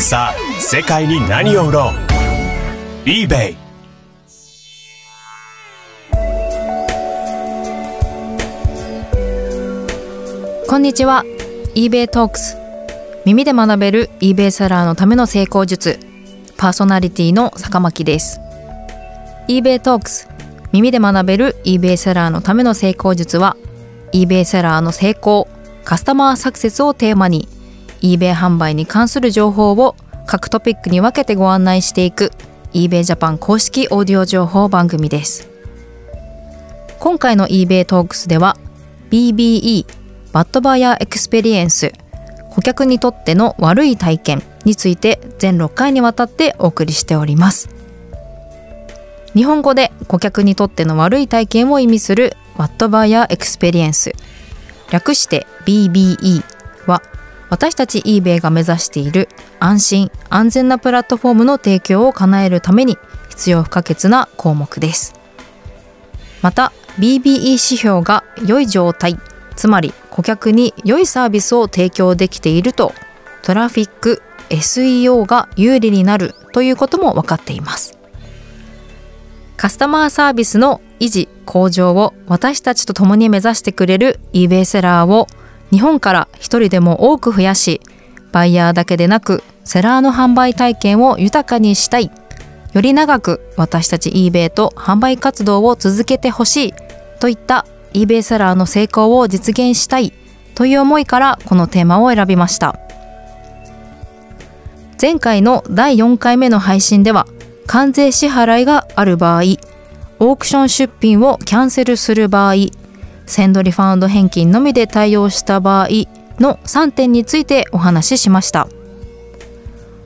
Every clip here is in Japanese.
さあ世界に何を売ろう？eBay こんにちは。eBay Talks 耳で学べる eBay セラーのための成功術。パーソナリティの坂巻です。eBay Talks 耳で学べる eBay セラーのための成功術は eBay セラーの成功カスタマーサクセスをテーマに eBay 販売に関する情報を各トピックに分けてご案内していく eBay Japan 公式オーディオ情報番組です。今回の eBay Talks では BBE Bad Buyer Experience 顧客にとっての悪い体験について全6回にわたってお送りしております。日本語で顧客にとっての悪い体験を意味するバッドバイヤーエクスペリエンス。略して BBE は私たち eBay が目指している安心安全なプラットフォームの提供を叶えるために必要不可欠な項目です。また BBE 指標が良い状態つまり顧客に良いサービスを提供できているとトラフィック SEO が有利になるということも分かっています。カスタマーサービスの維持向上を私たちと共に目指してくれる eBay セラーを日本から一人でも多く増やしバイヤーだけでなくセラーの販売体験を豊かにしたい。より長く私たち eBay と販売活動を続けてほしい。といった eBay セラーの成功を実現したい。という思いからこのテーマを選びました。前回の第4回目の配信では関税支払いがある場合オークション出品をキャンセルする場合センドリファウンド返金のみで対応した場合の3点についてお話ししました。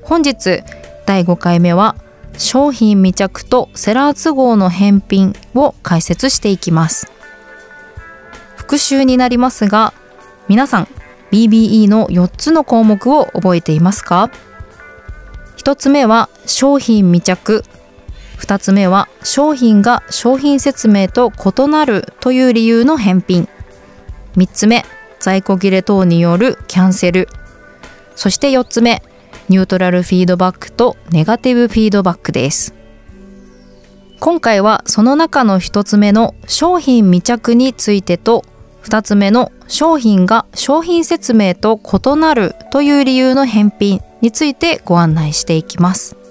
本日第5回目は商品未着とセラー都合の返品を解説していきます。復習になりますが皆さん BBE の4つの項目を覚えていますか？1つ目は商品未着2つ目は商品が商品説明と異なるという理由の返品。3つ目在庫切れ等によるキャンセル。そして4つ目ニュートラルフィードバックとネガティブフィードバックです。今回はその中の1つ目の商品未着についてと2つ目の商品が商品説明と異なるという理由の返品についてご案内していきます。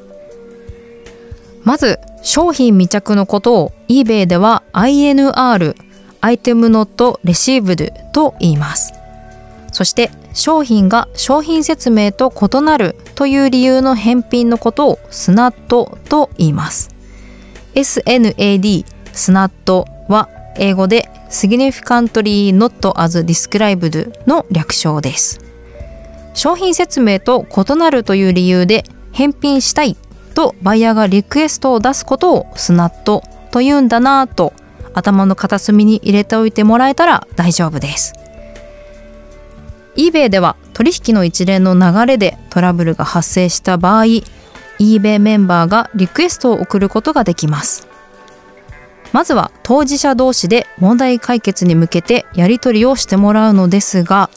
まず商品未着のことを eBay では INR アイテムノットレシーブルと言います。そして商品が商品説明と異なるという理由の返品のことをスナットと言います。SNAD スナットは英語で Significantly Not as Described の略称です。商品説明と異なるという理由で返品したいとバイヤーがリクエストを出すことをスナットと言うんだなぁと頭の片隅に入れておいてもらえたら大丈夫です。eBay では取引の一連の流れでトラブルが発生した場合 eBay メンバーがリクエストを送ることができます。まずは当事者同士で問題解決に向けてやり取りをしてもらうのですが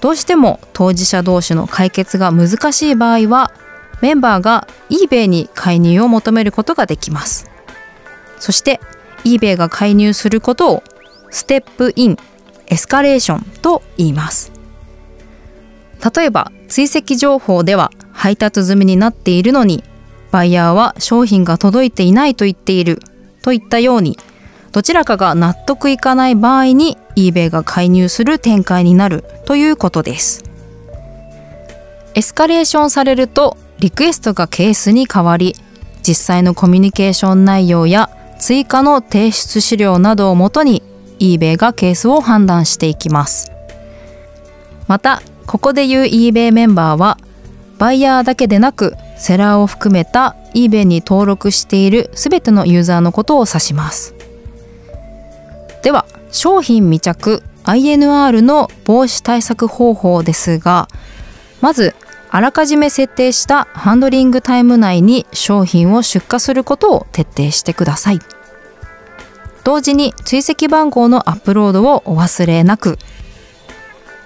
どうしても当事者同士の解決が難しい場合はメンバーが eBay に介入を求めることができます。そして eBay が介入することをステップインエスカレーションと言います。例えば追跡情報では配達済みになっているのにバイヤーは商品が届いていないと言っているといったようにどちらかが納得いかない場合に eBay が介入する展開になるということです。エスカレーションされるとリクエストがケースに変わり実際のコミュニケーション内容や追加の提出資料などをもとに eBay がケースを判断していきます。またここでいう eBay メンバーはバイヤーだけでなくセラーを含めた eBay に登録している全てのユーザーのことを指します。では商品未着 INR の防止対策方法ですがまずあらかじめ設定したハンドリングタイム内に商品を出荷することを徹底してください。同時に追跡番号のアップロードをお忘れなく。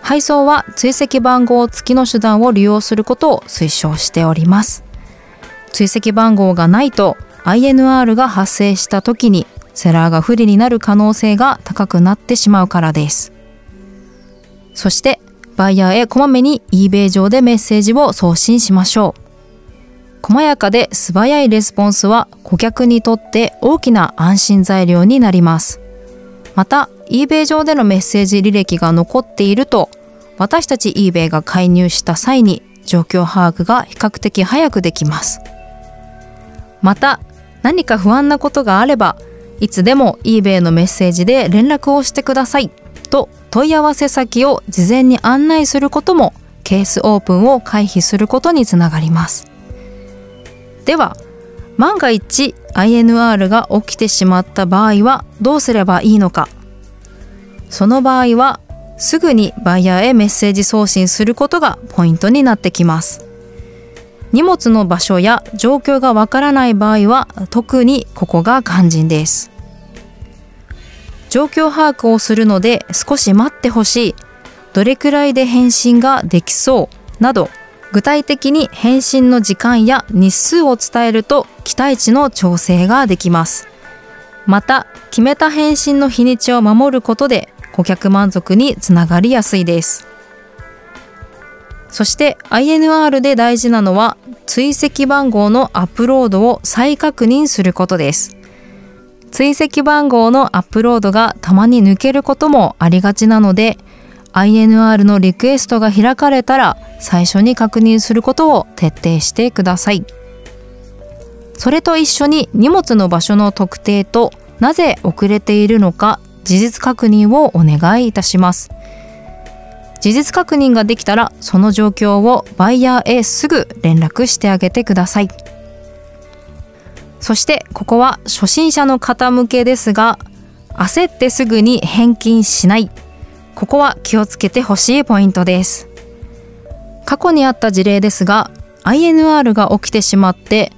配送は追跡番号付きの手段を利用することを推奨しております。追跡番号がないと INR が発生した時にセラーが不利になる可能性が高くなってしまうからです。そしてバイヤーへこまめに eBay 上でメッセージを送信しましょう。細やかで素早いレスポンスは顧客にとって大きな安心材料になります。また eBay 上でのメッセージ履歴が残っていると私たち eBay が介入した際に状況把握が比較的早くできます。また何か不安なことがあればいつでも eBay のメッセージで連絡をしてくださいと問い合わせ先を事前に案内することもケースオープンを回避することにつながります。では万が一 INR が起きてしまった場合はどうすればいいのか。その場合はすぐにバイヤーへメッセージ送信することがポイントになってきます。荷物の場所や状況がわからない場合は特にここが肝心です。状況把握をするので少し待ってほしい。どれくらいで返信ができそうなど具体的に返信の時間や日数を伝えると期待値の調整ができます。また決めた返信の日にちを守ることで顧客満足につながりやすいです。そして INR で大事なのは追跡番号のアップロードを再確認することです。追跡番号のアップロードがたまに抜けることもありがちなので INR のリクエストが開かれたら最初に確認することを徹底してください。それと一緒に荷物の場所の特定となぜ遅れているのか事実確認をお願いいたします。事実確認ができたらその状況をバイヤーへすぐ連絡してあげてください。そしてここは初心者の方向けですが焦ってすぐに返金しない。ここは気をつけてほしいポイントです。過去にあった事例ですが INR が起きてしまって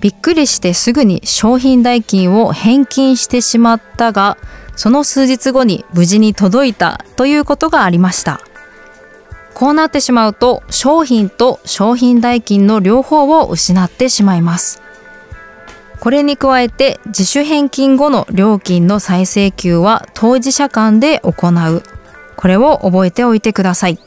びっくりしてすぐに商品代金を返金してしまったがその数日後に無事に届いたということがありました。こうなってしまうと商品と商品代金の両方を失ってしまいます。これに加えて自主返金後の料金の再請求は当事者間で行う。これを覚えておいてください。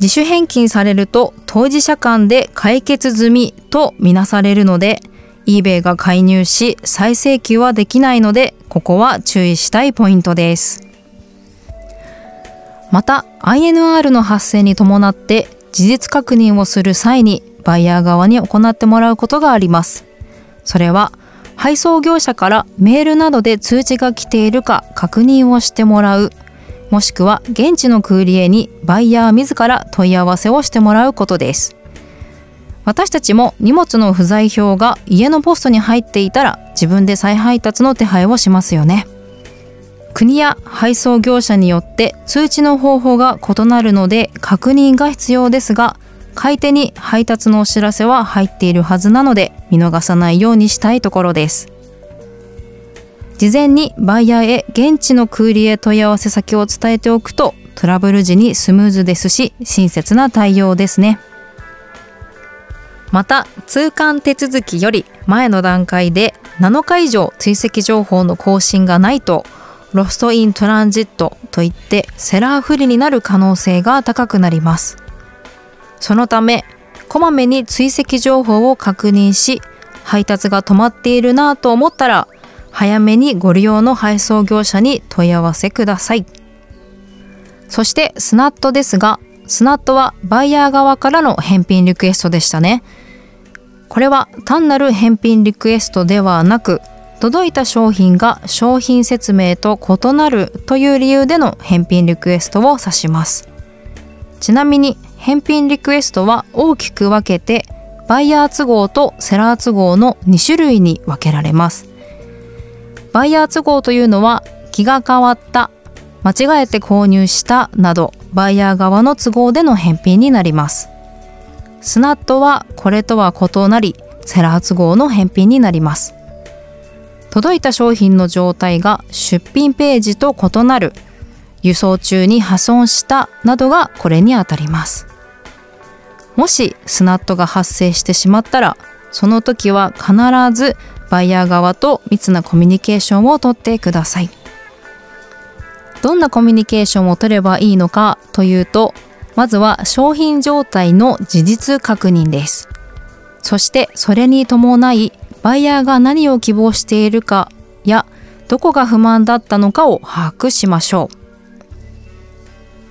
自主返金されると当事者間で解決済みとみなされるので eBay が介入し再請求はできないのでここは注意したいポイントです。また INR の発生に伴って事実確認をする際にバイヤー側に行ってもらうことがあります。それは配送業者からメールなどで通知が来ているか確認をしてもらう。もしくは現地のクーリエにバイヤー自ら問い合わせをしてもらうことです。私たちも荷物の不在票が家のポストに入っていたら自分で再配達の手配をしますよね。国や配送業者によって通知の方法が異なるので確認が必要ですが買い手に配達のお知らせは入っているはずなので見逃さないようにしたいところです。事前にバイヤーへ現地のクーリエ問い合わせ先を伝えておくとトラブル時にスムーズですし親切な対応ですね。また通関手続きより前の段階で7日以上追跡情報の更新がないとロストイントランジットといってセラー不利になる可能性が高くなります。そのためこまめに追跡情報を確認し配達が止まっているなと思ったら早めにご利用の配送業者に問い合わせください。そしてスナットですがスナットはバイヤー側からの返品リクエストでしたね。これは単なる返品リクエストではなく届いた商品が商品説明と異なるという理由での返品リクエストを指します。ちなみに返品リクエストは大きく分けてバイヤー都合とセラー都合の2種類に分けられます。バイヤー都合というのは気が変わった間違えて購入したなどバイヤー側の都合での返品になります。スナットはこれとは異なりセラー都合の返品になります。届いた商品の状態が出品ページと異なる輸送中に破損したなどがこれにあたります。もしスナットが発生してしまったらその時は必ずバイヤー側と密なコミュニケーションをとってください。どんなコミュニケーションを取ればいいのかというとまずは商品状態の事実確認です。そしてそれに伴いバイヤーが何を希望しているかやどこが不満だったのかを把握しましょう。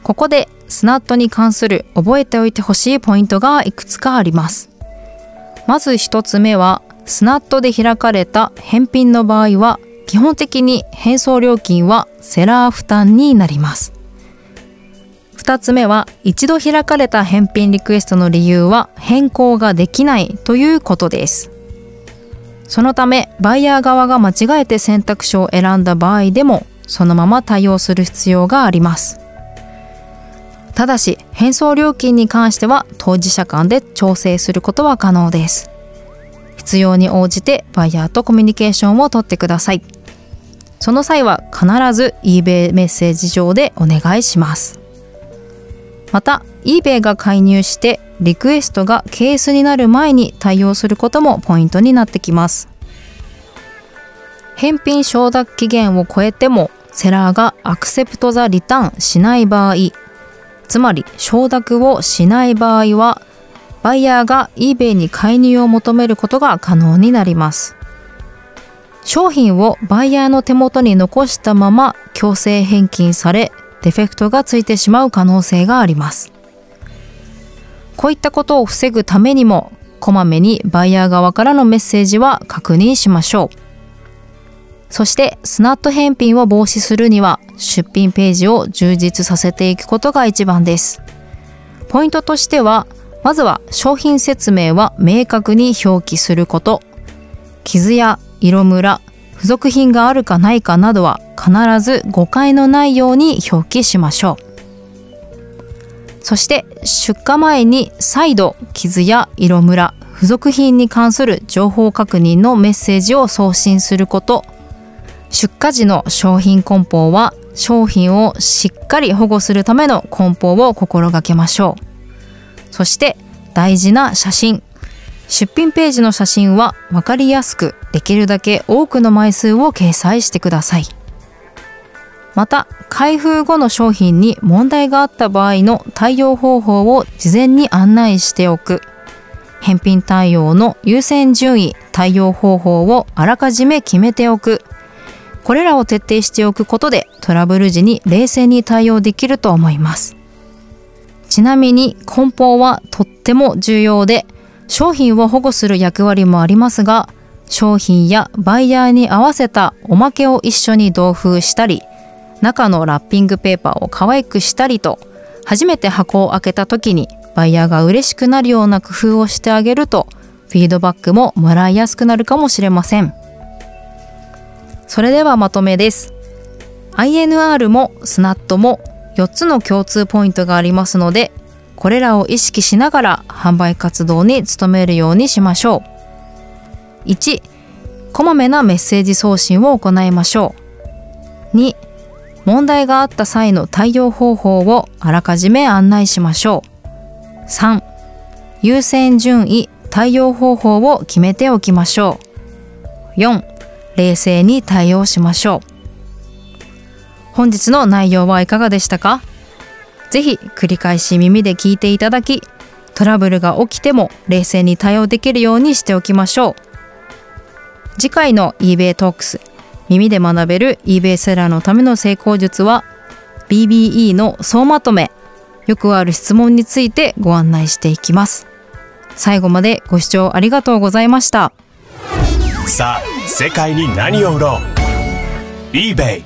ここでスナットに関する覚えておいてほしいポイントがいくつかあります。まず1つ目はスナットで開かれた返品の場合は基本的に返送料金はセラー負担になります。2つ目は一度開かれた返品リクエストの理由は変更ができないということです。そのためバイヤー側が間違えて選択肢を選んだ場合でもそのまま対応する必要があります。ただし返送料金に関しては当事者間で調整することは可能です。必要に応じてバイヤーとコミュニケーションをとってください。その際は必ず eBay メッセージ上でお願いします。また eBay が介入してリクエストがケースになる前に対応することもポイントになってきます。返品承諾期限を超えてもセラーがアクセプトザリターンしない場合つまり承諾をしない場合はバイヤーが eBay に介入を求めることが可能になります。商品をバイヤーの手元に残したまま強制返金されデフェクトがついてしまう可能性があります。こういったことを防ぐためにもこまめにバイヤー側からのメッセージは確認しましょう。そしてスナット返品を防止するには出品ページを充実させていくことが一番です。ポイントとしてはまずは商品説明は明確に表記すること。傷や色ムラ、付属品があるかないかなどは必ず誤解のないように表記しましょう。そして出荷前に再度傷や色ムラ、付属品に関する情報確認のメッセージを送信すること出荷時の商品梱包は商品をしっかり保護するための梱包を心がけましょう。そして大事な写真。出品ページの写真は分かりやすくできるだけ多くの枚数を掲載してください。また開封後の商品に問題があった場合の対応方法を事前に案内しておく。返品対応の優先順位対応方法をあらかじめ決めておく。これらを徹底しておくことでトラブル時に冷静に対応できると思いますちなみに梱包はとっても重要で商品を保護する役割もありますが商品やバイヤーに合わせたおまけを一緒に同封したり中のラッピングペーパーを可愛くしたりと初めて箱を開けた時にバイヤーが嬉しくなるような工夫をしてあげるとフィードバックももらいやすくなるかもしれません。それではまとめです。INR もスナットも4つの共通ポイントがありますのでこれらを意識しながら販売活動に努めるようにしましょう。1こまめなメッセージ送信を行いましょう。2問題があった際の対応方法をあらかじめ案内しましょう。3優先順位対応方法を決めておきましょう。4冷静に対応しましょう。本日の内容はいかがでしたか？ぜひ繰り返し耳で聞いていただきトラブルが起きても冷静に対応できるようにしておきましょう。次回の eBay Talks 耳で学べる eBay セラーのための成功術は BBE の総まとめよくある質問についてご案内していきます。最後までご視聴ありがとうございました。さあ世界に何を売ろう？eBay